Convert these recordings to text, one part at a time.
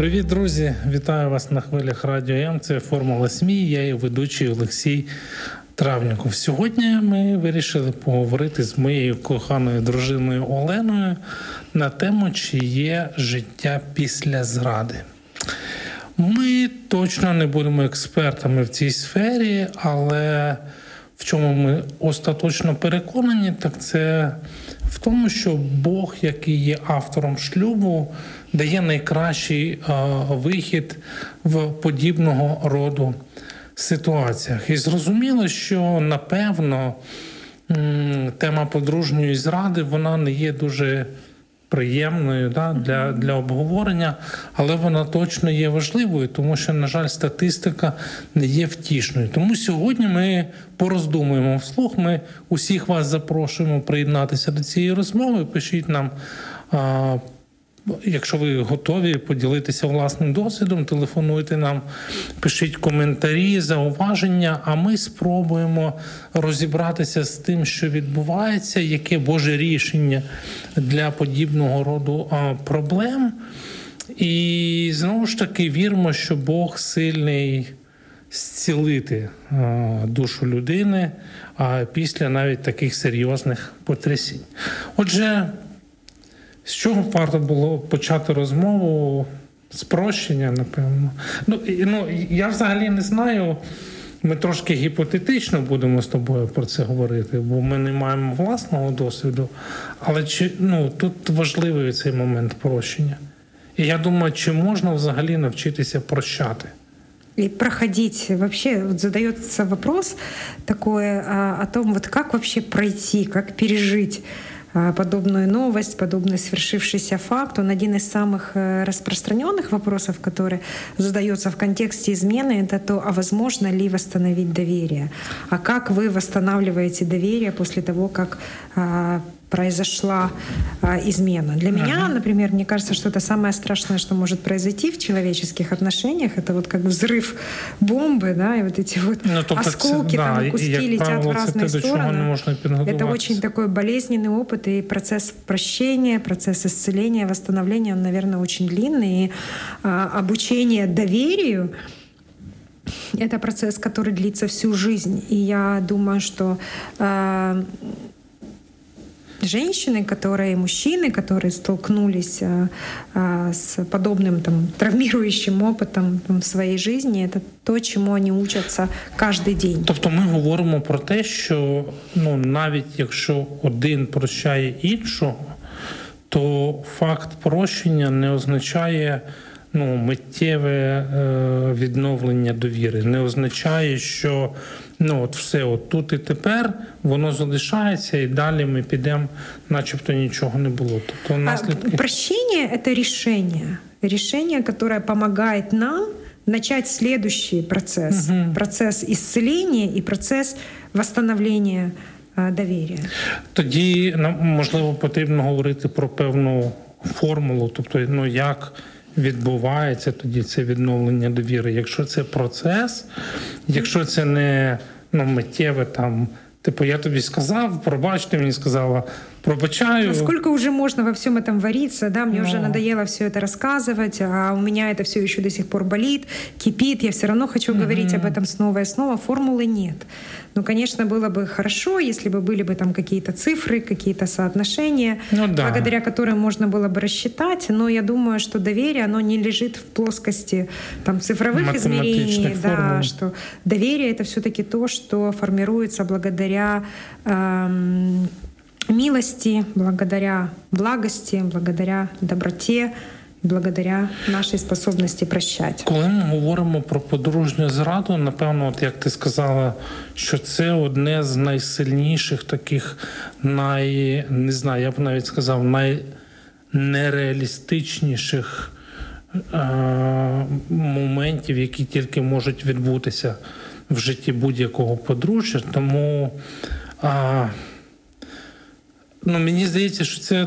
Привіт, друзі! Вітаю вас на хвилях Радіо М. Це Формула СМІ. Я і ведучий Олексій Травніков. Сьогодні ми вирішили поговорити з моєю коханою дружиною Оленою на тему, чи є життя після зради. Ми точно не будемо експертами в цій сфері, але в чому ми остаточно переконані, так це в тому, що Бог, який є автором шлюбу, дає найкращий вихід в подібного роду ситуаціях. І зрозуміло, що напевно тема подружньої зради вона не є дуже приємною да, для для обговорення, але вона точно є важливою, тому що, на жаль, статистика не є втішною. Тому сьогодні ми пороздумуємо вслух. Ми усіх вас запрошуємо приєднатися до цієї розмови. Пишіть нам. А, Якщо ви готові поділитися власним досвідом, телефонуйте нам, пишіть коментарі, зауваження, а ми спробуємо розібратися з тим, що відбувається, яке Боже рішення для подібного роду проблем. І знову ж таки віримо, що Бог сильний зцілити душу людини після навіть таких серйозних потрясінь. Отже. З чого варто було почати розмову? Спрощення, напевно. Ну, ну, Я взагалі не знаю. Ми трошки гіпотетично будемо з тобою про це говорити, бо ми не маємо власного досвіду. Але чи ну, тут важливий цей момент прощення. І я думаю, чи можна взагалі навчитися прощати? И проходить. Вообще вот задается вопрос такой а, о том, вот как вообще пройти, как пережить подобную новость, подобный свершившийся факт. Он один из самых э, распространенных вопросов, который задается в контексте измены, это то, а возможно ли восстановить доверие? А как вы восстанавливаете доверие после того, как произошла а, измена. Для uh-huh. меня, например, мне кажется, что это самое страшное, что может произойти в человеческих отношениях. Это вот как взрыв бомбы, да, и вот эти вот ну, осколки, да, там, куски и, летят правило, в разные стороны. Это очень такой болезненный опыт, и процесс прощения, процесс исцеления, восстановления, он, наверное, очень длинный. И а, обучение доверию это процесс, который длится всю жизнь. И я думаю, что э, женщины, которые, мужчины, которые столкнулись а, а, с подобным там, травмирующим опытом в своїй житті, це то, чому вони учаться кожен день. Тобто ми говоримо про те, що ну навіть якщо один прощає іншого, то факт прощення не означає ну, миттєве е, відновлення довіри, не означає, що ну от все, от тут і тепер воно залишається, і далі ми підемо, начебто нічого не було. Тобто наслідки... Прощення – це рішення. Рішення, яке допомагає нам начать следующий процесс. Угу. Процесс исцеления и процесс восстановления довір'я. Тоді нам можливо потрібно говорити про певну формулу, тобто ну як відбувається тоді це відновлення довіри. Якщо це процес, якщо це не ну, миттєве там. Типу, я тобі сказав, пробач, ти мені сказала, пробачаю. Ну, сколько уже можно во всем этом вариться, да, мне Но... уже надоело все это рассказывать, а у меня это все еще до сих пор болит, кипит, я все равно хочу угу. говорить об этом снова и снова, формулы нет. Ну, конечно, было бы хорошо, если бы были бы там какие-то цифры, какие-то соотношения, ну, да. благодаря которым можно было бы рассчитать, но я думаю, что доверие, оно не лежит в плоскости там цифровых измерений, да, что доверие это все-таки то, что формируется благодаря эм, милости, благодаря благости, благодаря доброте, благодаря нашій способності прощати. Коли ми говоримо про подружню зраду, напевно, от як ти сказала, що це одне з найсильніших таких, най не знаю, я б навіть сказав, найнереалістичніших моментів, які тільки можуть відбутися в житті будь-якого подружжя. Тому а, ну, мені здається, що це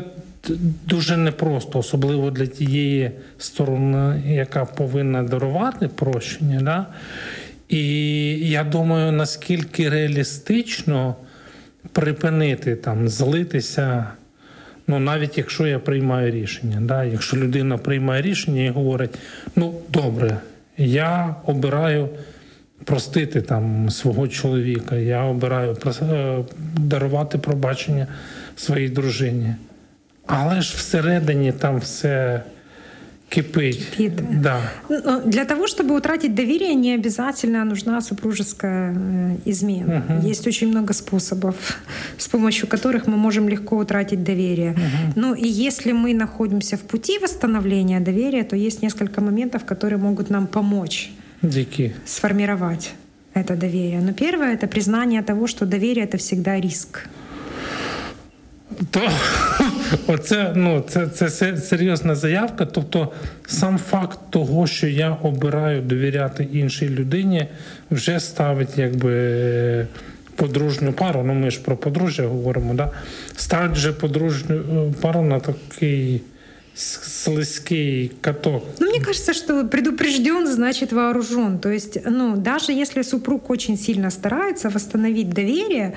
дуже непросто, особливо для тієї сторони, яка повинна дарувати прощення. Да? І я думаю, наскільки реалістично припинити там, злитися. Ну, навіть якщо я приймаю рішення, да? якщо людина приймає рішення і говорить, ну добре, я обираю простити там свого чоловіка, я обираю е, дарувати пробачення своїй дружині. Але ж всередині там все кипить. Кипит. Да. Ну, для того, чтобы утратить доверие, не обязательно нужна супружеская э, измена. Угу. Есть очень много способов, с помощью которых мы можем легко утратить доверие. Угу. Ну и если мы находимся в пути восстановления доверия, то есть несколько моментов, которые могут нам помочь Дики. сформировать это доверие. Но первое — это признание того, что доверие — это всегда риск. То оце ну це це серйозна заявка. Тобто, сам факт того, що я обираю довіряти іншій людині, вже ставить якби подружню пару. Ну ми ж про подружжя говоримо, да? ставить вже подружню е, пару на такий слизкий каток. Ну, мне кажется, что предупрежден, значит вооружен. То есть, ну, даже если супруг очень сильно старается восстановить доверие,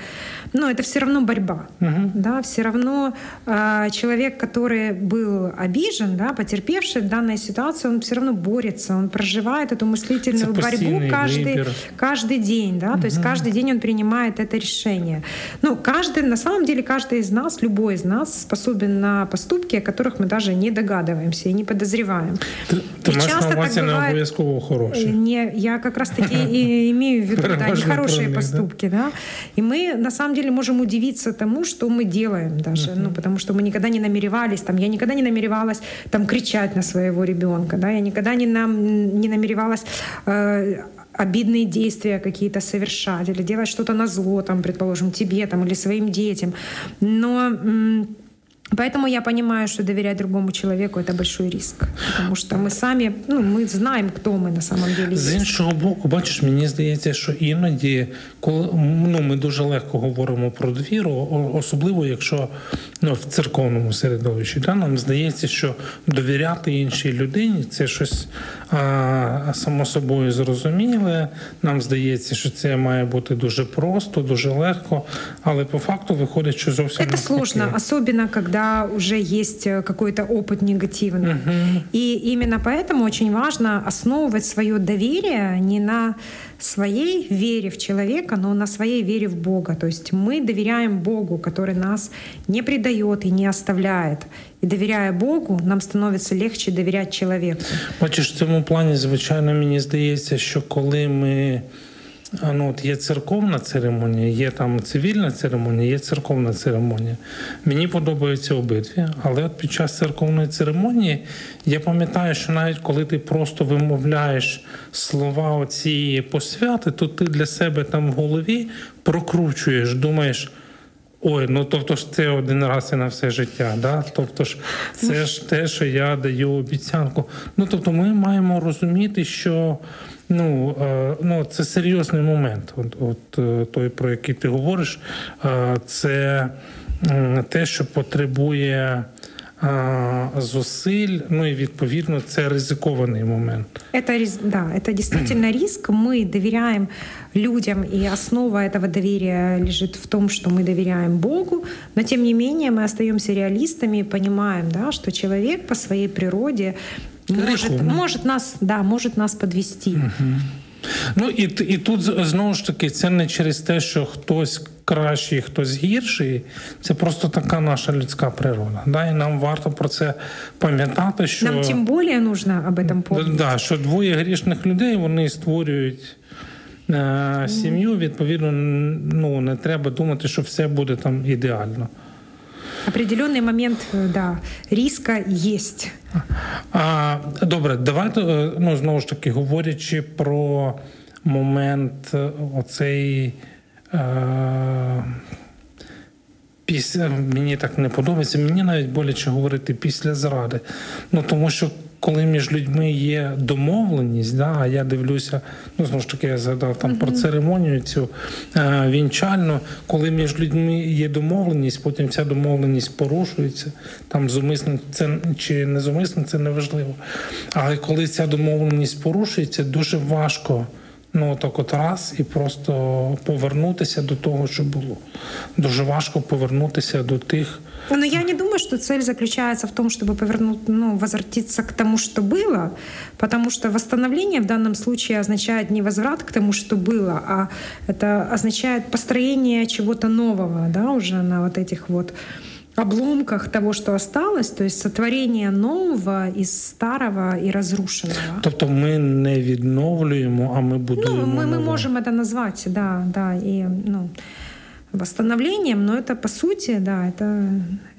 но это все равно борьба. Угу. Да, все равно э, человек, который был обижен, да, потерпевший в данной ситуации, он все равно борется, он проживает эту мыслительную борьбу каждый, каждый день. Да, угу. То есть каждый день он принимает это решение. Ну, каждый, на самом деле, каждый из нас, любой из нас способен на поступки, о которых мы даже не догадываемся и не подозреваем. Ты, ты и часто так бывает, не обов'язково хороші. Не, я как раз таки и имею в виду да, нехорошие поступки. Да? И мы на самом деле можем удивиться тому, что мы делаем даже. Ну, потому что мы никогда не намеревались, там, я никогда не намеревалась там, кричать на своего ребенка. Да? Я никогда не, нам, не намеревалась э, обидные действия какие-то совершать или делать что-то на зло, там, предположим, тебе там, или своим детям. Но Поэтому я понимаю, что доверять другому человеку это большой риск, тому що ми самі ну ми знаємо, хто ми на самом деле. З іншого боку, бачиш, мені здається, що іноді, коли ну ми дуже легко говоримо про довіру, особливо якщо ну в церковному середовищі, да, нам здається, що довіряти іншій людині це щось а, само собою зрозуміле. Нам здається, що це має бути дуже просто, дуже легко, але по факту виходить, що зовсім це сложно, особливо коли когда уже есть э, какой-то опыт негативный. Uh-huh. И именно поэтому очень важно основывать свое доверие не на своей вере в человека, но на своей вере в Бога. То есть мы доверяем Богу, который нас не предает и не оставляет. І довіряє Богу, нам становиться легче довіряти чоловіку. Бачиш, в цьому плані, звичайно, мені здається, що коли ми ну, от Є церковна церемонія, є там цивільна церемонія, є церковна церемонія. Мені подобаються обидві, але от під час церковної церемонії я пам'ятаю, що навіть коли ти просто вимовляєш слова цієї посвяти, то ти для себе там в голові прокручуєш, думаєш. Ой, ну тобто ж це один раз і на все життя. Да? Тобто ж це ж те, що я даю обіцянку. Ну тобто, ми маємо розуміти, що Ну е, ну це серйозний момент. От, от е, той, про який ти говориш, е, це те, що потребує. Зусиль, ну и відповідно це ризикований момент. Это, да, это действительно риск. Мы доверяем людям, и основа этого доверия лежит в том, что мы доверяем Богу, но тем не менее мы остаемся реалистами и понимаем, да, что человек по своей природе может, может нас, да, может нас подвести. Угу. Ну і і тут знову ж таки це не через те, що хтось кращий, хтось гірший. Це просто така наша людська природа. Да? І нам варто про це пам'ятати. що... Нам тим більше нужно об этом помнити. Да, що двоє грішних людей вони створюють. Е, сім'ю відповідно ну не треба думати, що все буде там ідеально определенный момент э, да, риска есть. А, Добре, давайте ну знову ж таки говорячи про момент е, оцей. Е, Після мені так не подобається. Мені навіть боляче говорити після зради. Ну тому що коли між людьми є домовленість, да, а я дивлюся, ну знову ж таки, я згадав там про церемонію цю е, вінчальну, коли між людьми є домовленість, потім ця домовленість порушується, там зумисно це чи не зумисно, це не важливо. Але коли ця домовленість порушується, дуже важко. Ну, так от раз і просто повернутися до того, що було. Дуже важко повернутися до тих. Но я не думаю, что цель заключается в том, чтобы повернуть, ну, возвратиться к тому, что было, потому что восстановление в данном случае означает не возврат к тому, что было, а это означает построение чего-то нового, да, уже на вот этих вот обломках того, что осталось, то есть сотворение нового из старого и разрушенного. Тобто ми не відновлюємо, а ми будуємо. Ну, мы, мы нове. можем это назвать, да, да, и ну, восстановлением, но это по сути, да, это,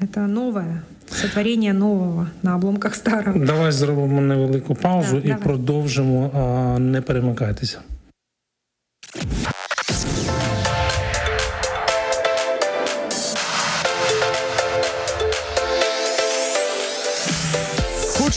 это новое, сотворение нового на обломках старого. Давай зробимо невелику паузу Так, і давай. продовжимо. А, не перемикайтеся.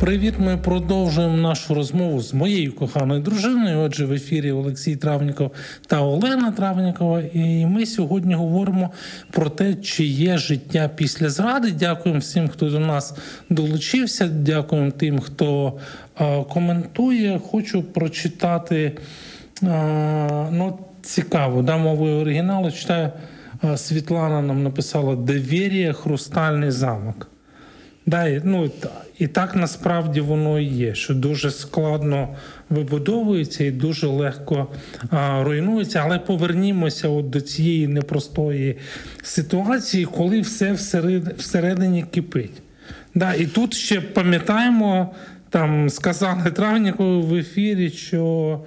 Привіт, ми продовжуємо нашу розмову з моєю коханою дружиною. Отже, в ефірі Олексій Травніков та Олена Травнікова. І ми сьогодні говоримо про те, чи є життя після зради. Дякуємо всім, хто до нас долучився. Дякуємо тим, хто коментує. Хочу прочитати ну, цікаво, да, мовою оригіналу. Читаю, Світлана нам написала Довір'я, хрустальний замок. Да, і, ну, і так насправді воно і є, що дуже складно вибудовується і дуже легко а, руйнується. Але повернімося от до цієї непростої ситуації, коли все всеред, всередині кипить. Да, і тут ще пам'ятаємо, там сказали Травнікову в ефірі, що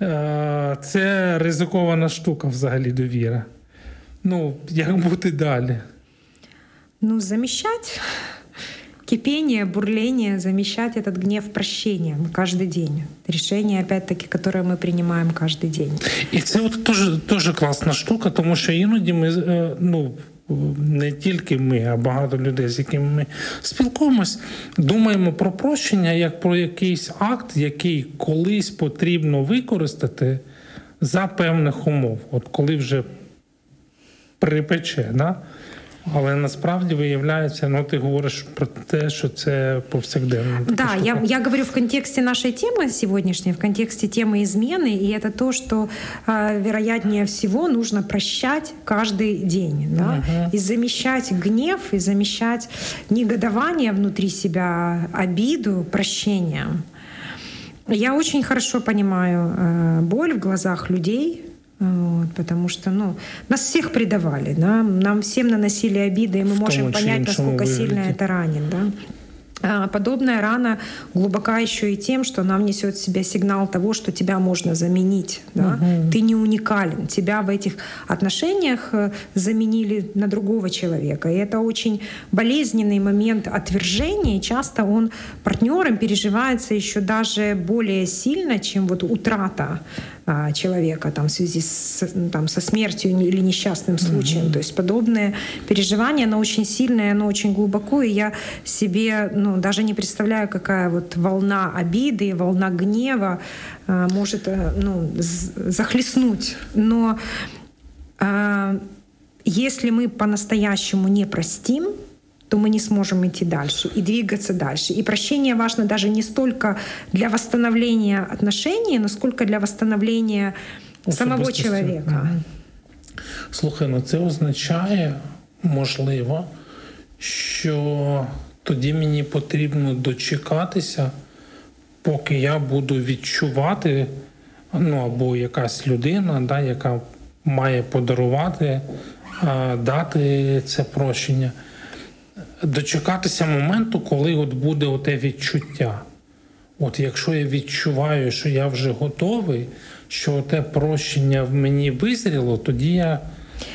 е, це ризикована штука взагалі довіра. Ну, як бути далі? Ну, замещать кипение, бурление, замещать этот гнев прощением каждый день. Решение, опять-таки, которое мы принимаем каждый день. І це от теж, теж класна штука, тому що іноді ми е, ну. Не тільки ми, а багато людей, з якими ми спілкуємось, думаємо про прощення як про якийсь акт, який колись потрібно використати за певних умов, от коли вже припече. Да? Але насправді виявляється, ну ти говориш про те, що це повсякденно. Да, штука. я, я говорю в контексте нашей темы сегодняшней, в контексте темы измены, и это то, что, а, вероятнее всего, нужно прощать каждый день, да, и замещать гнев, и замещать негодование внутри себя, обиду прощением. Я очень хорошо понимаю э, боль в глазах людей, вот, потому что ну, нас всех предавали, да? нам всем наносили обиды, и мы В можем понять, насколько сильно это ранит. Да? А, Подобная рана глубока еще и тем, что она внесет в себя сигнал того, что тебя можно заменить. Да? Ты не уникален. Тебя в этих отношениях э, заменили на другого человека. И это очень болезненный момент отвержения. И часто он партнером переживается еще даже более сильно, чем вот утрата а, человека там, в связи с, ну, там, со смертью или несчастным случаем. То есть подобное переживание, оно очень сильное, оно очень глубоко, и я себе ну, даже не представляю, какая вот волна обиды, волна гнева а, может э, ну, захлестнуть. Но а, если мы по-настоящему не простим, то мы не сможем идти дальше и двигаться дальше. И прощение важно даже не столько для восстановления отношений, но сколько для восстановления самого человека. Слухай, ну це означає, можливо, що тоді мені потрібно дочекатися, поки я буду відчувати, ну або якась людина, да, яка має подарувати, дати це прощення, дочекатися моменту, коли от буде оте відчуття. От якщо я відчуваю, що я вже готовий, що те прощення в мені визріло, тоді я,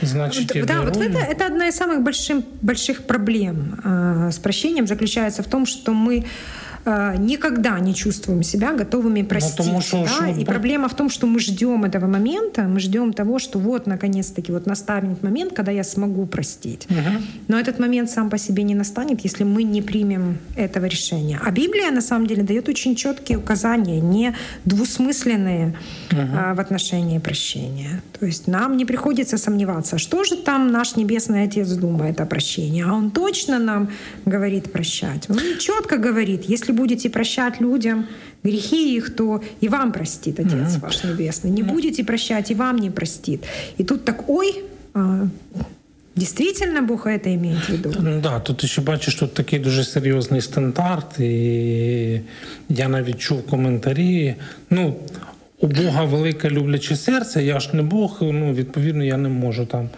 значить, і Да, вот дарую. это, это одна из самых больших, больших проблем э, с прощением заключается в том, что мы э, никогда не чувствуем себя готовыми простить. потому что- да? И проблема в том, что мы ждем этого момента, мы ждем того, что вот наконец-таки вот настанет момент, когда я смогу простить. Но этот момент сам по себе не настанет, если мы не примем этого решения. А Библия на самом деле дает очень четкие указания, не двусмысленные а, в отношении прощения. То есть нам не приходится сомневаться, что же там наш Небесный Отец думает о прощении. А Он точно нам говорит прощать. Он четко говорит, если будете прощать людям грехи их, то и вам простит Отец ваш Небесный. Не будете прощать, и вам не простит. И тут так, ой, а, действительно Бог это имеет в виду? Да, тут ще бачиш, тут такий дуже серйозний стандарт, і я навіть чув коментарі. Ну, у Бога велике любляче серце, я ж не Бог, ну відповідно, я не можу там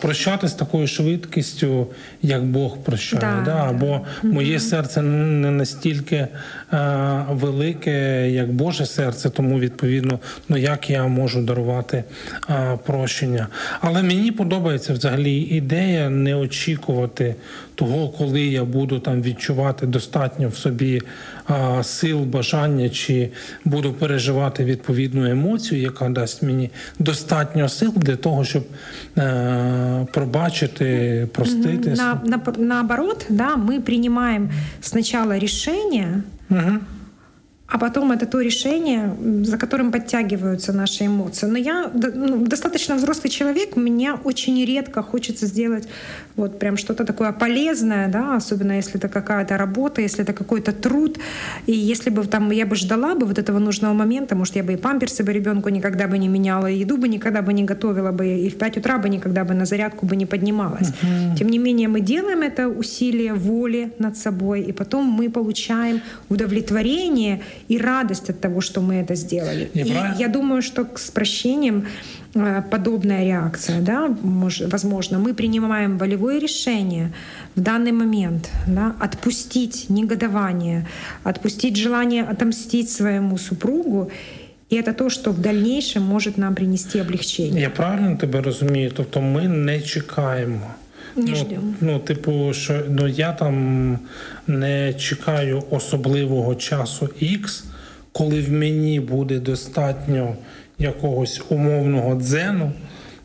прощати з такою швидкістю, як Бог прощає. Да, Да. Або моє серце не настільки а, велике, як Боже серце, тому відповідно, ну як я можу дарувати а, прощення. Але мені подобається взагалі ідея не очікувати того, коли я буду там відчувати достатньо в собі а, сил, бажання, чи буду переживати відповідну емоцію, яка дасть мені достатньо сил для того, щоб а, пробачити, простити. На- на- наоборот, да, ми приймаємо спочатку рішення. Мгм. А потом это то решение, за которым подтягиваются наши эмоции. Но я ну, достаточно взрослый человек, мне очень редко хочется сделать вот прям что-то такое полезное, да, особенно если это какая-то работа, если это какой-то труд. И если бы там я бы ждала бы вот этого нужного момента, может, я бы и памперсы бы ребенку никогда бы не меняла, и еду бы никогда бы не готовила бы, и в 5 утра бы никогда бы на зарядку бы не поднималась. Тем не менее, мы делаем это усилие воли над собой, и потом мы получаем удовлетворение и радость от того, что мы это сделали. Я и правильно- я думаю, что с прощением э, подобная реакция, да, мож- возможно, мы принимаем волевое решение в данный момент, да, отпустить негодование, отпустить желание отомстить своему супругу, и это то, что в дальнейшем может нам принести облегчение. Я правильно тебе розумію? Тобто ми не чекаємо. Не ну, ну, типу, що ну я там не чекаю особливого часу X, коли в мені буде достатньо якогось умовного дзену.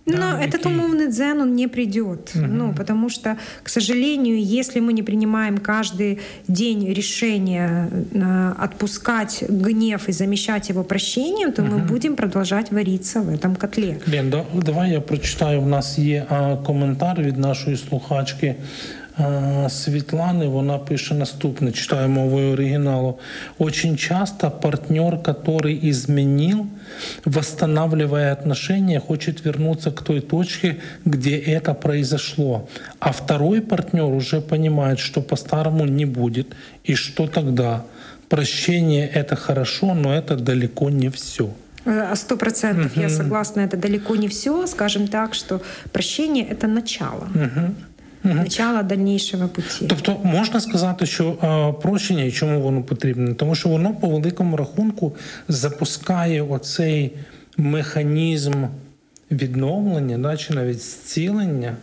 Но да, этот який- умовный дзен, он не придет. Ну, потому что, к сожалению, если мы не принимаем каждый день решение э, отпускать гнев и замещать его прощением, то мы будем продолжать вариться в этом котле. Лен, да- давай я прочитаю. У нас є а, коментар від нашої слухачки а, Світлани. Вона пише наступне: читаю мовою оригіналу. Очень часто партнер, который изменил, восстанавливая отношения, хочет вернуться к той точке, где это произошло. А второй партнер уже понимает, что по-старому не будет. И что тогда? Прощение это хорошо, но это далеко не все. Э, Сто процентов я согласна, это далеко не все. Скажем так, что прощение — это начало. Начало дальнейшего пути. Тобто можна сказати, що е, прощення і чому воно потрібне? Тому що воно по великому рахунку запускає оцей механізм відновлення, да, чи навіть зцілення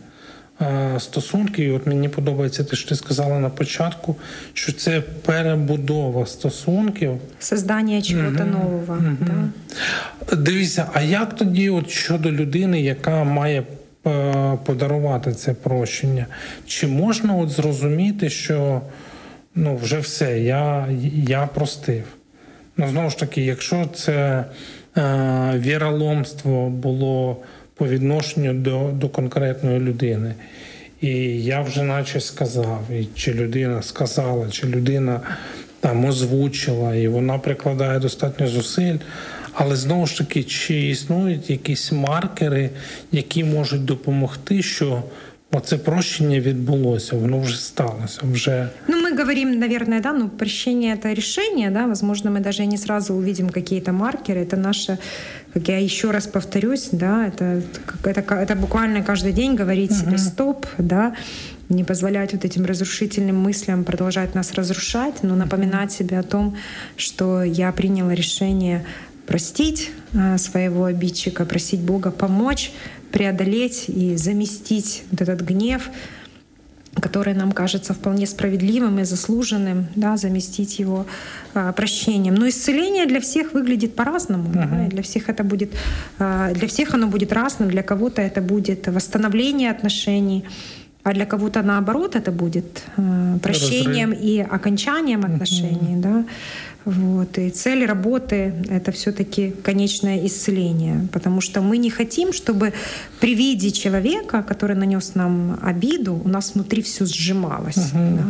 е, стосунків. І от мені подобається те, що ти сказала на початку, що це перебудова стосунків. Создание чего-то нового. Да? Дивіться, а як тоді, от щодо людини, яка має подарувати це прощення, чи можна от зрозуміти, що ну вже все, я, я простив? Ну знову ж таки, якщо це е, віроломство було по відношенню до, до конкретної людини. І я вже наче сказав, і чи людина сказала, чи людина там озвучила, і вона прикладає достатньо зусиль. Але знову ж таки, чи існують якісь маркери, які можуть допомогти, що Оце прощення відбулося, воно вже сталося. Вже ну мы говорим, наверное, да, ну прощение это решение, да, возможно, мы даже не сразу увидим какие-то маркеры. Это наше, как я еще раз повторюсь, да, это это, это буквально каждый день говорить uh-huh. себе стоп, да, не позволять вот этим разрушительным мыслям продолжать нас разрушать, но напоминать себе о том, что я приняла решение простить а, своего обидчика, просить Бога помочь преодолеть и заместить вот этот гнев, который нам кажется вполне справедливым и заслуженным, да, заместить его а, прощением. Но исцеление для всех выглядит по-разному. Uh-huh. Да, для всех это будет, а, для всех оно будет разным. Для кого-то это будет восстановление отношений, а для кого-то наоборот это будет а, прощением Разрыв. и окончанием отношений. Uh-huh. Да. Вот. И цель работы — это все-таки конечное исцеление, потому что мы не хотим, чтобы при виде человека, который нанес нам обиду, у нас внутри все сжималось. Uh-huh. Да?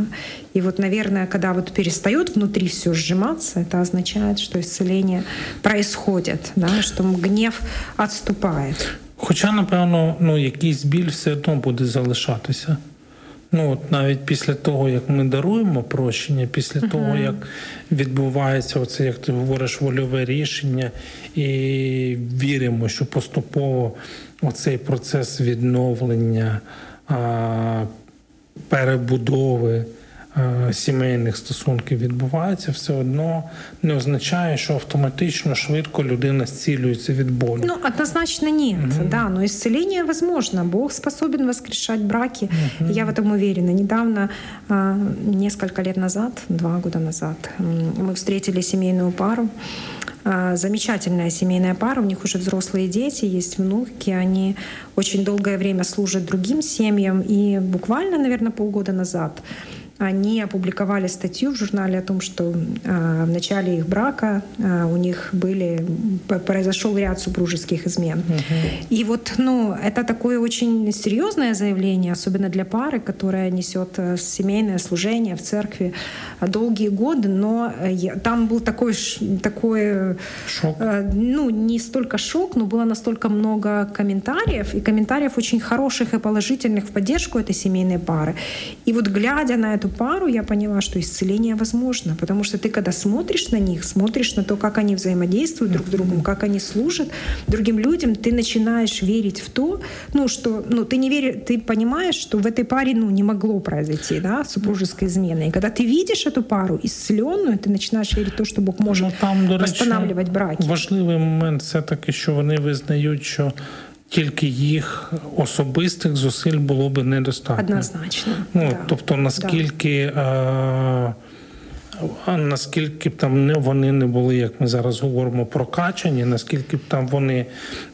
И вот, наверное, когда вот перестает внутри все сжиматься, это означает, что исцеление происходит, да? что гнев отступает. Хоча, напевно, ну, якийсь біль все одно буде залишатися. Ну от навіть після того, як ми даруємо прощення, після uh-huh. того, як відбувається оце, як ти говориш, вольове рішення, і віримо, що поступово оцей процес відновлення, перебудови. Е, сімейних стосунків відбувається, все одно не означає, що автоматично швидко людина зцілюється від болю. Ну, однозначно нет. Угу. Да, но исцеление возможно. Бог способен воскрешать браки. Угу. Я в этом уверена. Недавно, несколько лет назад, два года назад, мы встретили семейную пару. Замечательная семейная пара, у них уже взрослые дети, есть внуки, они очень долгое время служат другим семьям, и буквально, наверное, полгода назад они опубликовали статью в журнале о том, что э, в начале их брака э, у них были произошел ряд супружеских измен. Угу. И вот, ну, это такое очень серьезное заявление, особенно для пары, которая несет э, семейное служение в церкви долгие годы, но э, там был такой такой э, шок. Ну не столько шок, но было настолько много комментариев и комментариев очень хороших и положительных в поддержку этой семейной пары. И вот глядя на эту эту пару, я поняла, что исцеление возможно, потому что ты когда смотришь на них, смотришь на то, как они взаимодействуют друг с другом, как они служат другим людям, ты начинаешь верить в то, ну что, ну ты не веришь, ты понимаешь, что в этой паре, ну не могло произойти, да, супружеская измена. И когда ты видишь эту пару исцеленную, ты начинаешь верить в то, что Бог может ну, там, до речі, восстанавливать браки. Важливий момент все таки, що вони визнають, що тільки їх особистих зусиль було би недостатньо. Однозначно. Ну, да. Тобто, наскільки да. а, наскільки б там не вони не були, як ми зараз говоримо, прокачані, наскільки б там вони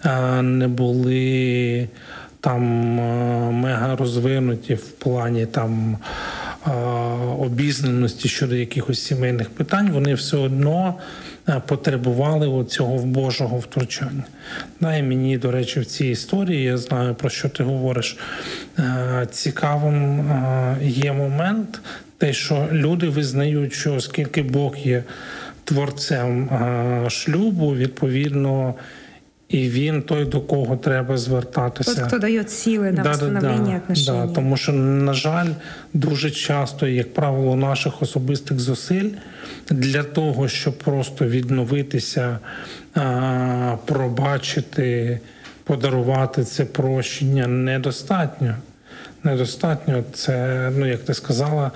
а, не були там мега розвинуті в плані там. Обізнаності щодо якихось сімейних питань, вони все одно потребували цього Божого втручання. Да, і мені, до речі, в цій історії я знаю, про що ти говориш. Е, цікавим е, є момент, те, що люди визнають, що оскільки Бог є творцем шлюбу, відповідно. І він той, до кого треба звертатися. Тот, хто дає сили на да, встановлення отношений. Да, Тому що, на жаль, дуже часто, як правило, наших особистих зусиль для того, щоб просто відновитися, пробачити, подарувати це прощення, недостатньо. Недостатньо, це, ну як ти сказала,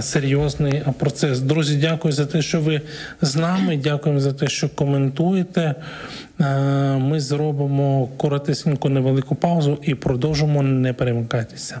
серйозний процес. Друзі, дякую за те, що ви з нами. Дякуємо за те, що коментуєте. Ми зробимо коротесеньку невелику паузу і продовжимо не перемикатися.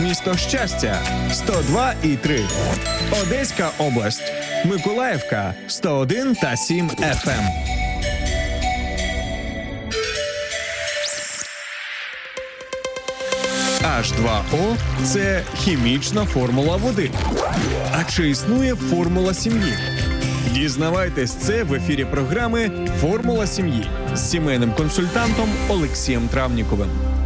місто щастя 102 і 3. Одеська область, Миколаївка 101 та 7 FM. H2O – це хімічна формула води. А чи існує формула сім'ї? Дізнавайтесь це в ефірі програми Формула сім'ї з сімейним консультантом Олексієм Травніковим.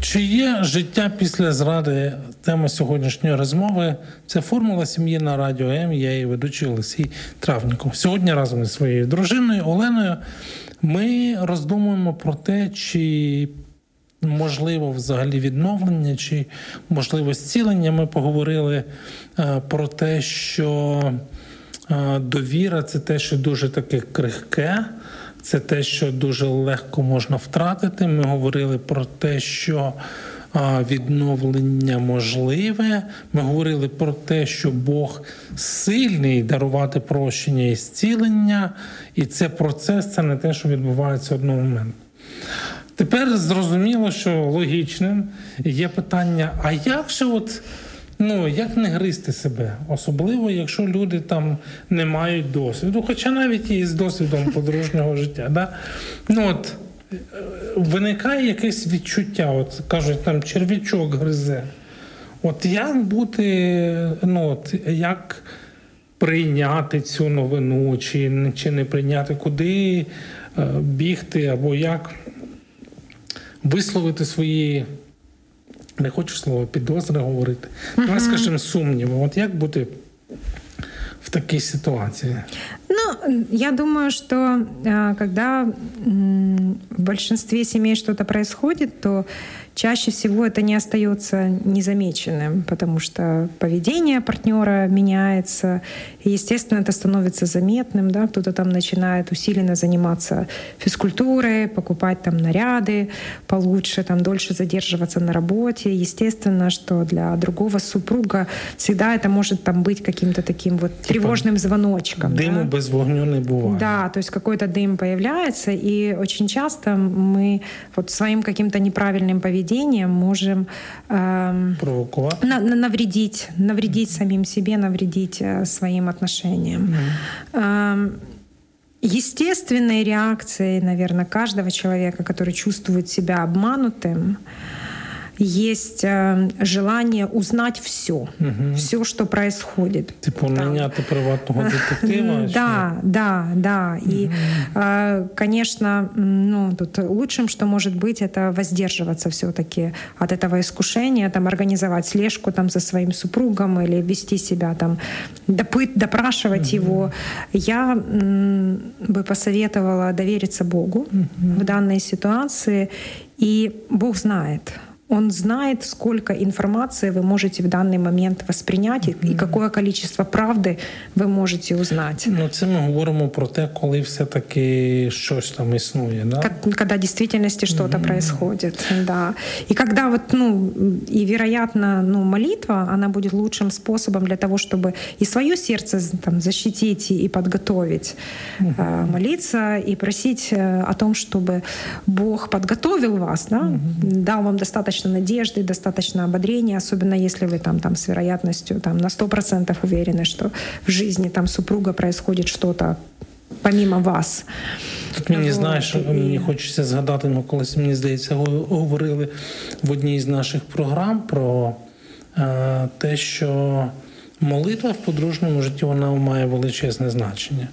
Чи є життя після зради? Тема сьогоднішньої розмови це формула сім'ї на радіо М. Я її ведучий Олексій Травніков. Сьогодні разом зі своєю дружиною Оленою ми роздумуємо про те, чи можливо взагалі відновлення, чи можливо зцілення. Ми поговорили е, про те, що е, довіра це те, що дуже таке крихке. Це те, що дуже легко можна втратити. Ми говорили про те, що відновлення можливе. Ми говорили про те, що Бог сильний дарувати прощення і зцілення, і це процес, це не те, що відбувається одного моменту. Тепер зрозуміло, що логічним є питання: а як же от Ну як не гризти себе, особливо, якщо люди там не мають досвіду, хоча навіть і з досвідом подружнього життя. Да? Ну от е, виникає якесь відчуття, от кажуть, там черв'ячок гризе. От як бути, ну от як прийняти цю новину, чи, чи не прийняти, куди е, бігти, або як висловити свої не хочу слово підозри говорити. Давай скажемо сумніви. От як бути в такій ситуації? Ну, я думаю, что когда в большинстве семей что-то происходит, то чаще всего это не остается незамеченным, потому что поведение партнера меняется, и, естественно, это становится заметным, да, кто-то там начинает усиленно заниматься физкультурой, покупать там наряды получше, там дольше задерживаться на работе. Естественно, что для другого супруга всегда это может там быть каким-то таким вот типа тревожным звоночком. Дыму да? без вогню не бывает. Да, то есть какой-то дым появляется, и очень часто мы вот своим каким-то неправильным поведением поведением можем э, на, на, навредить, навредить самим себе, навредить э, своим отношениям. Mm-hmm. Э, естественной реакцией, наверное, каждого человека, который чувствует себя обманутым, есть э, желание узнать все, угу. все, что происходит. Типа наняти приватного детектива? Да, да, да. И, э, конечно, ну, тут лучшим, что может быть, это воздерживаться все-таки от этого искушения, там, организовать слежку там, за своим супругом или вести себя там, допыт, допрашивать его. Я бы посоветовала довериться Богу в данной ситуации, и Бог знает, он знает, сколько информации вы можете в данный момент воспринять mm-hmm. и какое количество правди ви можете узнати. Ну, це ми говоримо про те, коли все-таки щось там існує, да? Когда в действительности что-то mm-hmm. происходит, да. И когда вот, ну, и вероятно, ну, молитва, она будет лучшим способом для того, чтобы и свое сердце там защитить и подготовить, mm-hmm. молиться и просить э, о том, чтобы Бог подготовил вас, да, mm-hmm. дал вам достаточно достаточно надежды, достаточно ободрения, особенно если вы там, там с вероятностью там, на 100% уверены, что в жизни там супруга происходит что-то помимо вас. Тут мені знаєш, і... мені хочеться згадати, ну колись мені здається, говорили в одній з наших програм про е, те, що молитва в подружньому житті вона має величезне значення.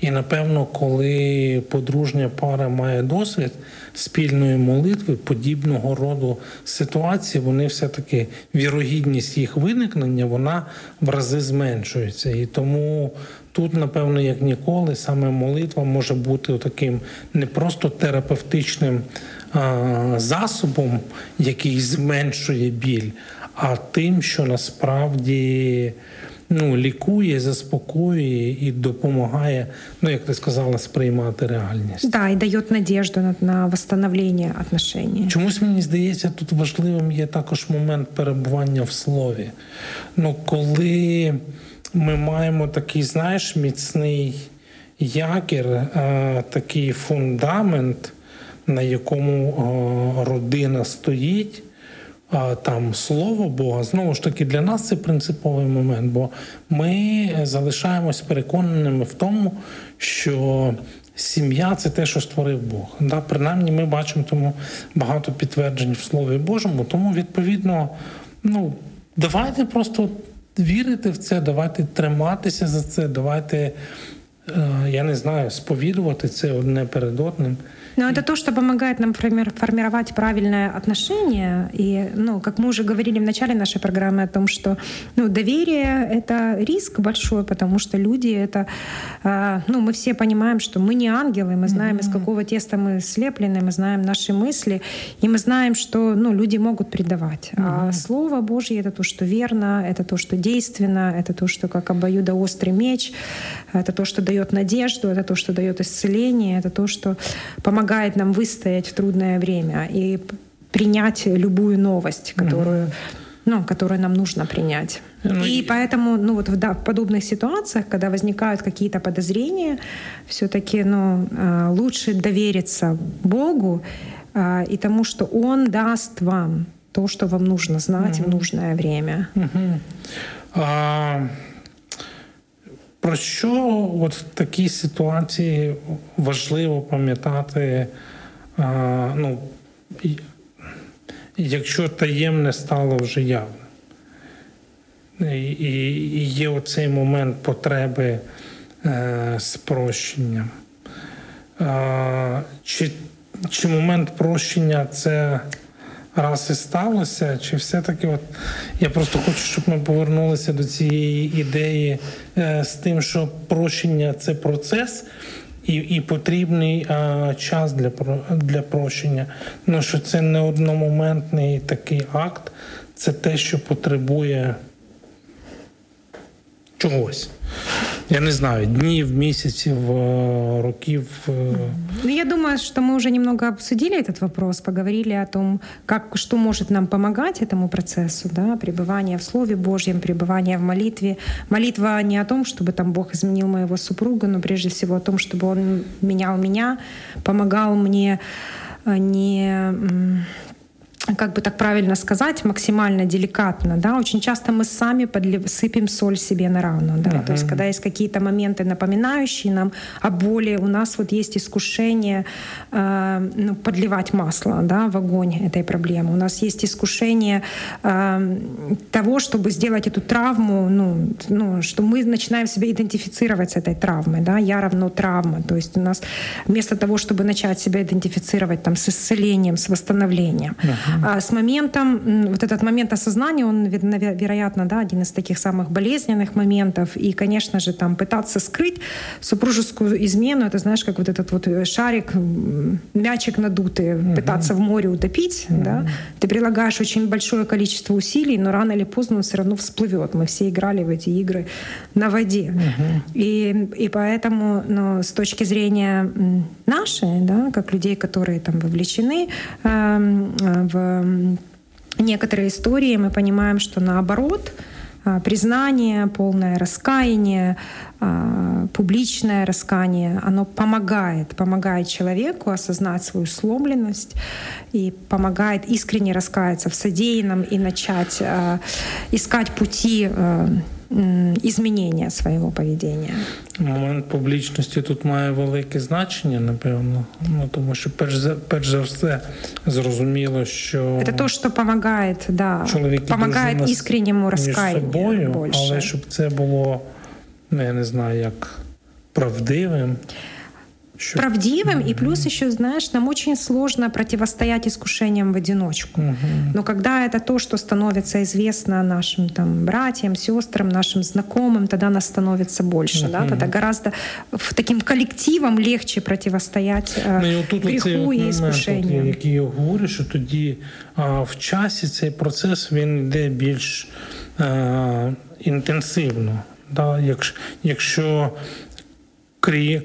І напевно, коли подружня пара має досвід спільної молитви, подібного роду ситуації, вони все-таки вірогідність їх виникнення вона в рази зменшується. І тому тут, напевно, як ніколи, саме молитва може бути таким не просто терапевтичним засобом, який зменшує біль, а тим, що насправді ну, лікує, заспокоює і допомагає, ну як ти сказала, сприймати реальність. Да, і дає надіжду на, на восстановлення отношень. Чомусь мені здається, тут важливим є також момент перебування в слові. Ну, коли ми маємо такий, знаєш, міцний якір, е, такий фундамент, на якому е, родина стоїть там слово Бога, знову ж таки, для нас це принциповий момент, бо ми залишаємось переконаними в тому, що сім'я це те, що створив Бог. Да? Принаймні, ми бачимо тому багато підтверджень в Слові Божому. Тому, відповідно, ну, давайте просто вірити в це, давайте триматися за це, давайте, е, я не знаю, сповідувати це одне перед одним. Но это то, что помогает нам формировать правильное отношение. И, ну, как мы уже говорили в начале нашей программы о том, что ну, доверие — это риск большой, потому что люди — это... А, ну, мы все понимаем, что мы не ангелы, мы знаем, из какого теста мы слеплены, мы знаем наши мысли, и мы знаем, что ну, люди могут предавать. А Слово Божье — это то, что верно, это то, что действенно, это то, что как обоюдоострый меч, это то, что дает надежду, это то, что дает исцеление, это то, что помогает помогает нам выстоять в трудное время и принять любую новость, которую, ну, которую нам нужно принять. Ну, и, поэтому, ну вот да, в подобных ситуациях, когда возникают какие-то подозрения, все-таки, ну, а, лучше довериться Богу а, и тому, что Он даст вам то, что вам нужно знать угу. в нужное время. Угу. А, Про що от в такій ситуації важливо пам'ятати, а, ну, якщо таємне стало вже явне? І, і є оцей момент потреби е, спрощення. Е, чи, чи момент прощення це раз і сталося, чи все-таки от я просто хочу, щоб ми повернулися до цієї ідеї е, з тим, що прощення це процес. І і потрібний а, час для для прощення. Ну що це не одномоментний такий акт, це те, що потребує чогось. Я не знаю, днів, місяців, років. Ну, я думаю, что мы уже немного обсудили этот вопрос, поговорили о том, как, что может нам помогать этому процессу, да, пребывание в Слове Божьем, пребывание в молитве. Молитва не о том, чтобы там Бог изменил моего супруга, но прежде всего о том, чтобы Он менял меня, помогал мне не как бы так правильно сказать, максимально деликатно, да, очень часто мы сами подлив, сыпем соль себе на рану, да, uh-huh. то есть когда есть какие-то моменты, напоминающие нам о боли, у нас вот есть искушение э, ну, подливать масло, да, в огонь этой проблемы, у нас есть искушение э, того, чтобы сделать эту травму, ну, ну, что мы начинаем себя идентифицировать с этой травмой, да, я равно травма, то есть у нас вместо того, чтобы начать себя идентифицировать там с исцелением, с восстановлением, uh-huh а с моментом, вот этот момент осознания, он, вероятно, да, один из таких самых болезненных моментов. И, конечно же, там пытаться скрыть супружескую измену, это, знаешь, как вот этот вот э, шарик, мячик надутый, uh-huh. пытаться в море утопить, uh-huh. да. Ты прилагаешь очень большое количество усилий, но рано или поздно он все равно всплывет. Мы все играли в эти игры на воде. Uh-huh. И, и поэтому, ну, с точки зрения нашей, да, как людей, которые там вовлечены э, в некоторые истории мы понимаем, что наоборот, а, признание, полное раскаяние, а, публичное раскаяние, оно помогает, помогает человеку осознать свою сломленность и помогает искренне раскаяться в содеянном и начать а, искать пути изменения своего поведения. Момент публічності тут має велике значення, напевно. Ну тому що перш за перш за все зрозуміло, що це то, що допомагає, да, допомагає іскренньому розкаянню собою, більше. але щоб це було, ну я не знаю, як правдивим. Что... правдивым, mm-hmm. и плюс еще, знаешь, нам очень сложно противостоять искушениям в одиночку. Mm-hmm. Но когда это то, что становится известно нашим там братьям, сестрам, нашим знакомым, тогда нас становится больше, mm-hmm. да, тогда гораздо в таким коллективом легче противостоять ну, і отут гріху і іскушенню. Який я говорю, що тоді а, в часі цей процес він йде більш а, інтенсивно. Да? Якщо, якщо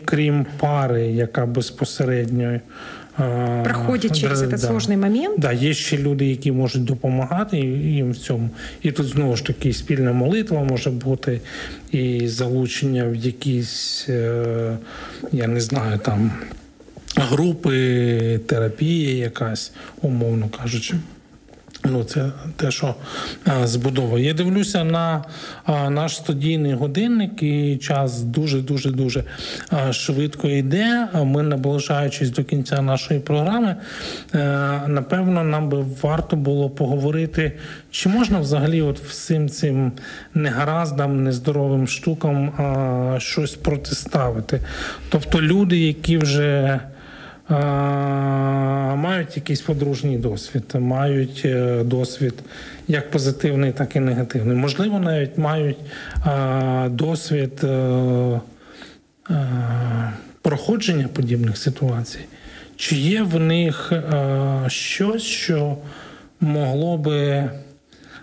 крім пари, яка безпосередньо проходять через да, цей сложний момент. Да, є ще люди, які можуть допомагати їм в цьому. І тут знову ж таки спільна молитва може бути, і залучення в якісь, е, я не знаю, там групи, терапія якась, умовно кажучи. Ну, це те, що а, збудовує. Я дивлюся на наш студійний годинник, і час дуже дуже дуже швидко йде. Ми, наближаючись до кінця нашої програми, е, напевно, нам би варто було поговорити, чи можна взагалі, от всім цим негараздам, нездоровим штукам щось протиставити. Тобто люди, які вже мають якийсь подружній досвід, мають е, досвід як позитивний, так і негативний. Можливо, навіть мають досвід е, е, проходження подібних ситуацій. Чи є в них щось, що могло би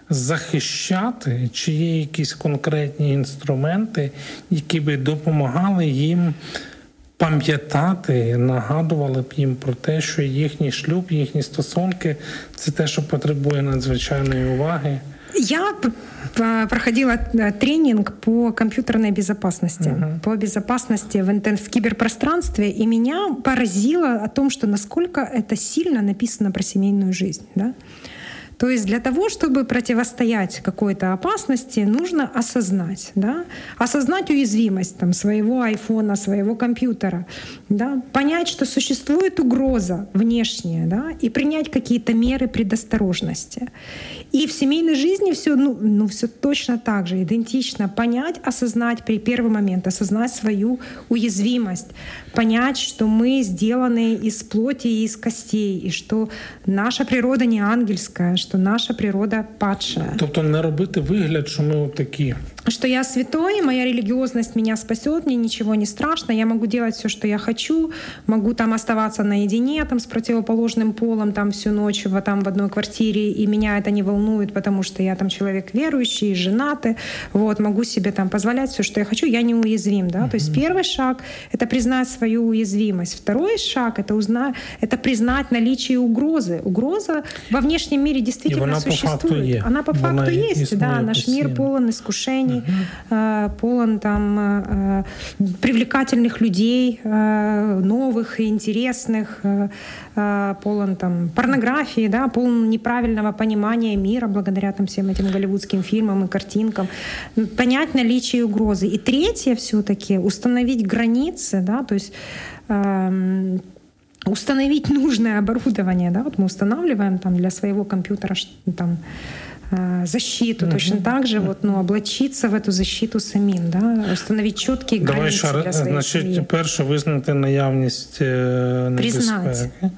захищати, чи є якісь конкретні інструменти, які би допомагали їм пам'ятати, нагадували б їм про те, що їхній шлюб, їхні стосунки це те, що потребує надзвичайної уваги. Я проходила э, тренинг по компьютерной безопасности, uh-huh. по безопасности в, интер- в киберпространстве, и меня поразило о том, что насколько это сильно написано про семейную жизнь. Да? То есть для того, чтобы противостоять какой-то опасности, нужно осознать, да? осознать уязвимость там, своего айфона, своего компьютера, да? понять, что существует угроза внешняя, да? и принять какие-то меры предосторожности. И в семейной жизни все, ну, ну, все точно так же, идентично. Понять, осознать при первый момент, осознать свою уязвимость, понять, что мы сделаны из плоти и из костей, и что наша природа не ангельская, что наша природа падшая. Тобто не робити вигляд, що ми такі. Что я святой, моя религиозность меня спасет, мне ничего не страшно, я могу делать все, что я хочу, могу там оставаться наедине там с противоположным полом там всю ночь в, там в одной квартире, и меня это не волнует, потому что я там человек верующий, женатый, вот, могу себе там позволять все, что я хочу, я неуязвим, да, mm-hmm. то есть первый шаг — это признать свою уязвимость, второй шаг — это узнать, это признать наличие угрозы. Угроза во внешнем мире действительно существует. По она по факту есть, да, наш мир полон искушений, угу. полон там э, привлекательных людей, э, новых и интересных, полон там порнографии, да, полон неправильного понимания мира благодаря там всем этим голливудским фильмам и картинкам. Понять наличие угрозы. И третье все-таки установить границы, да, то есть эм, установить нужное оборудование, да, вот мы устанавливаем там для своего компьютера там э, защиту, uh-huh. точно так же вот, ну, облачиться в эту защиту самим, да, установить чіткий Давай границі для своєї Значить, сім'ї. перше визнати наявність небезпеки.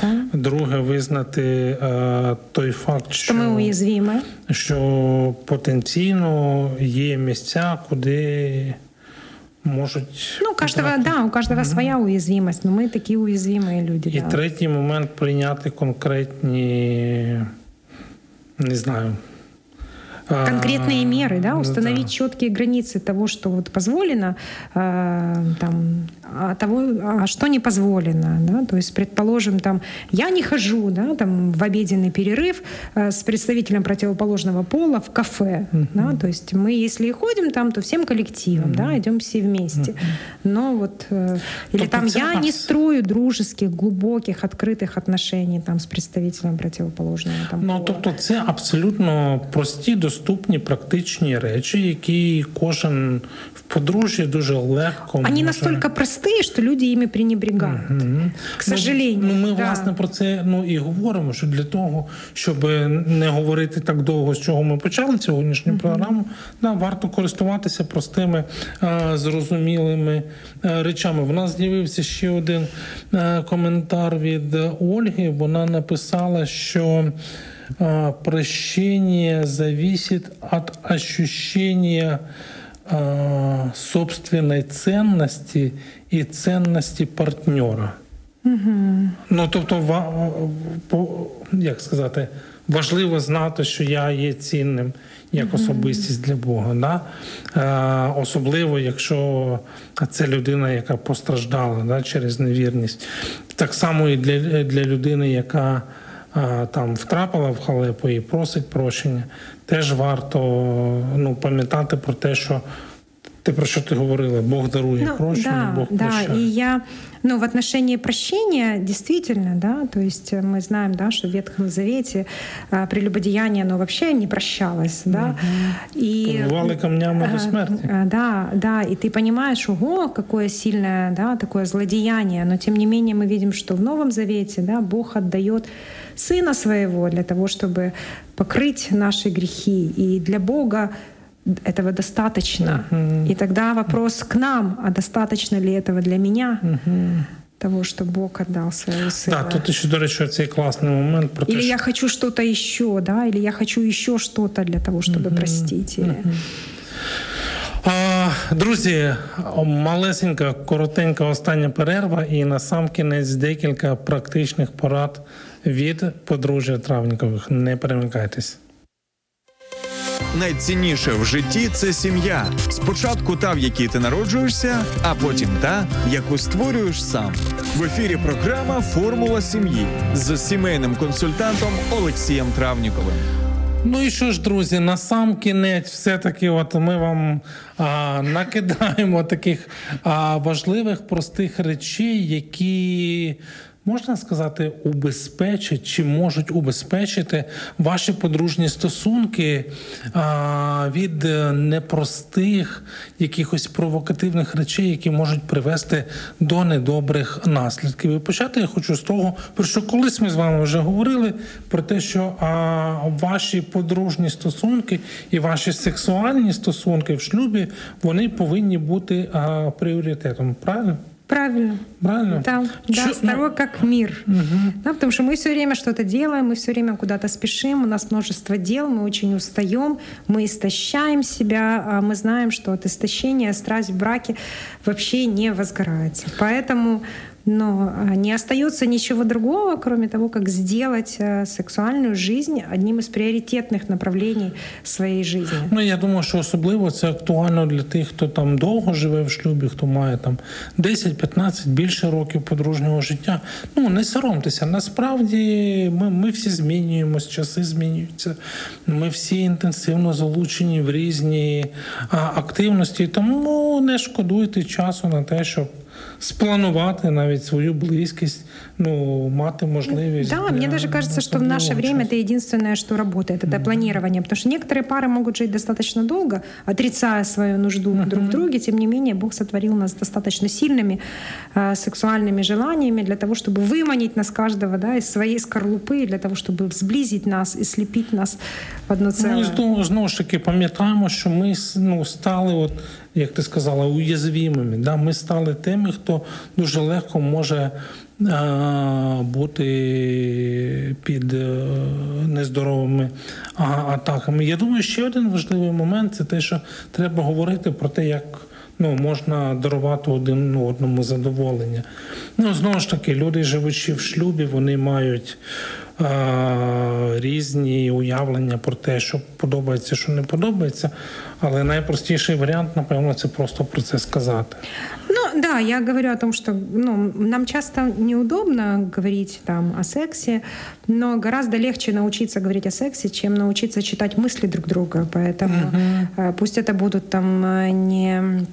Так. Друге, визнати е, той факт, що, що ми уязвімі. що потенційно є місця, куди можуть. Ну, у каждого, да, у каждого mm-hmm. своя уязвимость, но мы такие уязвимые люди. І да. третій момент прийняти конкретні, не знаю. конкретные меры, да, ну установить да. четкие границы того, что вот позволено, э, там, а того, а что не позволено, да, то есть, предположим, там, я не хожу, да, там, в обеденный перерыв э, с представителем противоположного пола в кафе, uh-huh. да, то есть мы, если и ходим там, то всем коллективом, uh-huh. да, идем все вместе, uh-huh. но вот, э, или там, я не строю дружеских, глубоких, открытых отношений там с представителем противоположного там, Ну, пола. тобто це абсолютно прості, доступні доступні практичні речі, які кожен в подружжі дуже легко. Вони може... настільки прості, що люди їми пренебрігають. Угу. К сожалению. Ну, ну ми да. власне про це ну і говоримо. Що для того, щоб не говорити так довго, з чого ми почали сьогоднішню угу. програму, да, варто користуватися простими а, зрозумілими а, речами. В нас з'явився ще один а, коментар від Ольги. Вона написала, що. прощение зависит от ощущения собственной ценности і ценності партнера. Угу. Ну, тобто, як сказати, важливо знати, що я є цінним як особистість для Бога. Да? Е, Особливо, якщо це людина, яка постраждала да, через невірність. Так само і для, для людини, яка там втрапила в халепу і просить прощення, теж варто ну, пам'ятати про те, що Ти про що ти говорила? Бог дарує ну, прощення, да, Бог да. прощає. И я, ну, в отношении прощения, действительно, да, то есть мы знаем, да, что в Ветхом Завете а, прелюбодеяние, оно вообще не прощалось, да. Угу. И, Побывали камнями до смерти. А, да, да, и ты понимаешь, ого, какое сильное, да, такое злодеяние, но тем не менее мы видим, что в Новом Завете, да, Бог отдает Сына Своего для того, чтобы покрыть наши грехи. И для Бога этого достаточно. Uh-huh. И тогда вопрос к нам, а достаточно ли этого для меня? Uh-huh. Того, что Бог отдал своего сына. Да, тут еще, до речі, цей классный момент. Про или те, я що... хочу что-то еще, да, или я хочу еще что-то для того, чтобы uh-huh. простить. Или... Uh-huh. А, Друзі, малесенька, коротенька остання перерва, і на сам кінець декілька практичних порад Від подружжя Травнікових. Не перемикайтесь. Найцінніше в житті це сім'я. Спочатку та, в якій ти народжуєшся, а потім та, яку створюєш сам. В ефірі програма Формула сім'ї з сімейним консультантом Олексієм Травніковим. Ну і що ж, друзі, на сам кінець, все-таки, от ми вам а, накидаємо таких а, важливих простих речей, які можна сказати, убезпечить чи можуть убезпечити ваші подружні стосунки а, від непростих якихось провокативних речей, які можуть привести до недобрих наслідків. І почати я хочу з того, про що колись ми з вами вже говорили, про те, що а, ваші подружні стосунки і ваші сексуальні стосунки в шлюбі вони повинні бути а, пріоритетом. Правильно? Правильно. Правильно? Да, да Чё? второй ну, как мир. Угу. Да, потому что мы все время что-то делаем, мы все время куда-то спешим, у нас множество дел, мы очень устаем, мы истощаем себя, а мы знаем, что от истощения страсть в браке вообще не возгорается. Поэтому но не остается ничего другого, кроме того, как сделать э, сексуальную жизнь одним из приоритетних направлений своєї житті. Ну я думаю, що особливо це актуально для тих, хто там довго живе в шлюбі, хто має там 10-15 більше років подружнього життя. Ну не соромтеся. Насправді ми ми всі змінюємось, часи змінюються. Ми всі інтенсивно залучені в різні активності, тому не шкодуйте часу на те, щоб спланувати навіть свою близкість, ну, мати можливість. Да, для... мне даже кажется, что в наше время это единственное, что работает, это mm-hmm. планирование, потому что некоторые пары могут жить достаточно долго, отрицая свою нужду mm-hmm. друг в друге, тем не менее Бог сотворил нас достаточно сильными э, сексуальными желаниями для того, чтобы выманить нас каждого да, из своей скорлупы, для того, чтобы сблизить нас і сліпити нас в одно ціле. Ну, і знову ж таки пам'ятаємо, що ми ну, стали от як ти сказала, уязвимими. Да? Ми стали тими, хто дуже легко може бути під е, нездоровими атаками. Я думаю, ще один важливий момент це те, що треба говорити про те, як. Ну, можна дарувати один одному задоволення. Ну, знову ж таки, люди, живучи в шлюбі, вони мають різні уявлення про те, що подобається, що не подобається. Але найпростіший варіант, напевно, це просто про це сказати. Ну да, я говорю о том, что ну, нам часто неудобно говорить там о сексе, но гораздо легче научиться говорить о сексе, чем научиться читать мысли друг друга. Поэтому uh-huh. пусть это будут там не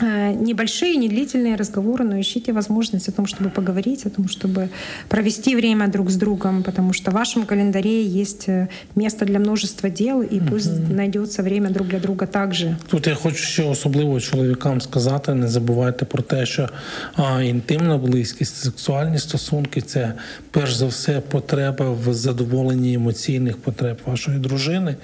Э, небольшие, недлительные разговоры, но ищите возможность о том, чтобы поговорить, о том, чтобы провести время друг с другом, потому что в вашем календаре есть э, место для множества дел, і пусть угу. знайдеться время друг для друга також. Тут я хочу ще особливо чоловікам сказати: не забувайте про те, що а, інтимна близькість, сексуальні стосунки це перш за все потреба в задоволенні емоційних потреб вашої дружини,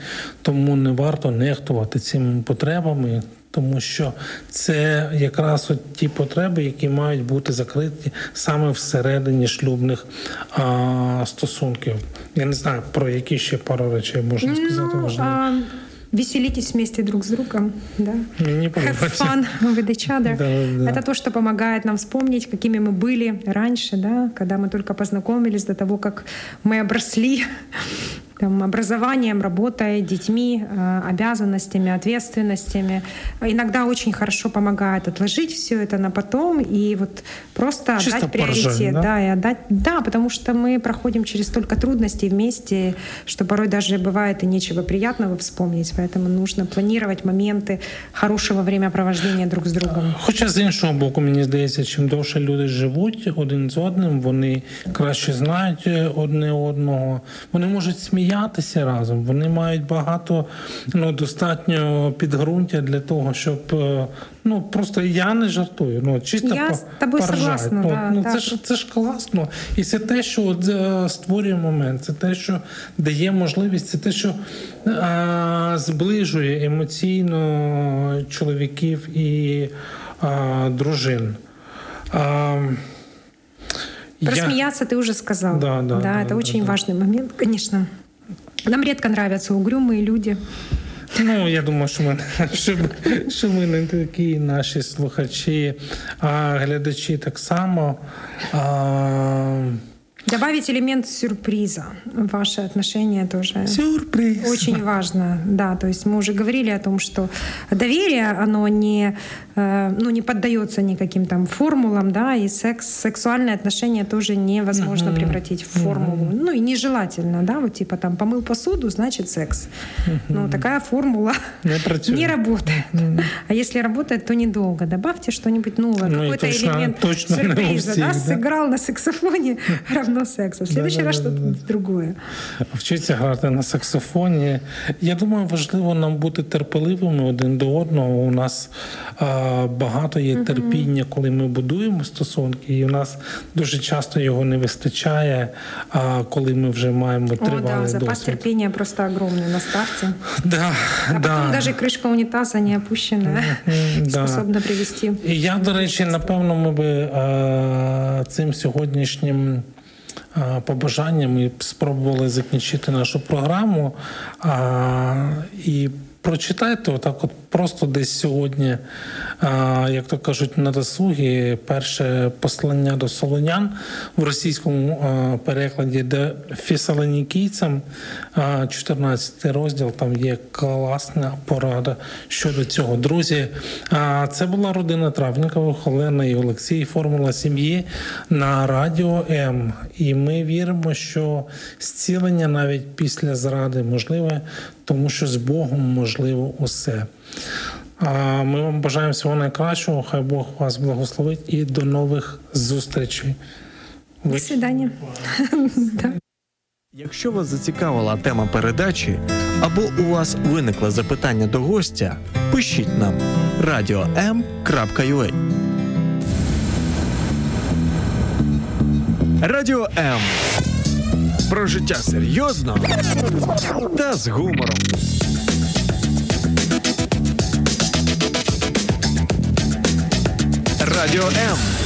тому не варто нехтувати цими потребами тому що це якраз от ті потреби, які мають бути закриті саме всередині шлюбних а, стосунків. Я не знаю про які ще пару речей можна сказати. Ну, важливо. Веселитесь вместе друг с другом, да. Мне Have fun with each other. Да, да. Это то, что помогает нам вспомнить, какими мы были раньше, да, когда мы только познакомились, до того, как мы обросли там, образованием, работой, детьми, э, обязанностями, ответственностями. Иногда очень хорошо помогает отложить все это на потом и вот просто Чисто отдать приоритет. поржать, да? да, и отдать, да, потому что мы проходим через столько трудностей вместе, что порой даже бывает и нечего приятного вспомнить, поэтому нужно планировать моменты хорошего времяпровождения друг с другом. Хоча з іншого боку, мені здається, чим довше люди живуть один з одним, вони краще знають е, одне одного, вони можуть сміятися разом, вони мають багато ну, достатньо підґрунтя для того, щоб е, ну просто я не жартую. Ну чисто Я по- з тобою поржать. согласна, Ну, да, ну, це так. ж це ж класно. І це те, що от, е, створює момент, це те, що дає можливість, це те, що е, зближує емоційно чоловіків і е, дружин. Е, Про я- смеяться ты уже сказал. Да, да, да, это да, очень да. важный момент, конечно. Нам редко нравятся угрюмые люди. Ну, я думаю, що ми, що, ми- не такі наші слухачі, а глядачі так само. А, Добавить элемент сюрприза в ваши отношения тоже. сюрприз. Очень важно, да. То есть мы уже говорили о том, что доверие, оно не, э, ну, не поддается никаким там формулам, да, и секс, сексуальные отношения тоже невозможно превратить в формулу. Ну и нежелательно, да, вот типа там помыл посуду, значит секс. Ну, такая формула Не працює. не работает. А если работает, то недолго. Добавьте что-нибудь новое, Ну какой-то элемент точно сюрприза, да, всех, да. сыграл на саксофоне равно сексу. В следующий раз что-то другое. Вчиться грати на саксофоні. Я думаю, важливо нам бути терпеливими один до одного. У нас а, багато є терпіння, коли ми будуємо стосунки, і у нас дуже часто його не вистачає, а коли ми вже маємо О, да, тривалий запас досвід. терпения просто огромный на старте. Да, А потом да. даже крышка унитаза не опущенная Мгм, да. способна привести. І я, до речі, напевно, ми би е, цим сьогоднішнім е, Ми спробували закінчити нашу програму. І прочитайте отак, от просто десь сьогодні, як то кажуть, на досугі перше послання до солонян в російському перекладі, де фісалонікійцям, а, 14 розділ, там є класна порада щодо цього. Друзі, це була родина Травнікових, Олена і Олексій, формула сім'ї на радіо М. І ми віримо, що зцілення навіть після зради можливе, тому що з Богом можливо усе. Ми вам бажаємо всього найкращого. Хай Бог вас благословить і до нових зустрічей. До свидания. Да. Якщо вас зацікавила тема передачі або у вас виникло запитання до гостя, пишіть нам radio.m.ua Радіо М. Про життя серйозно та з гумором. Radio M.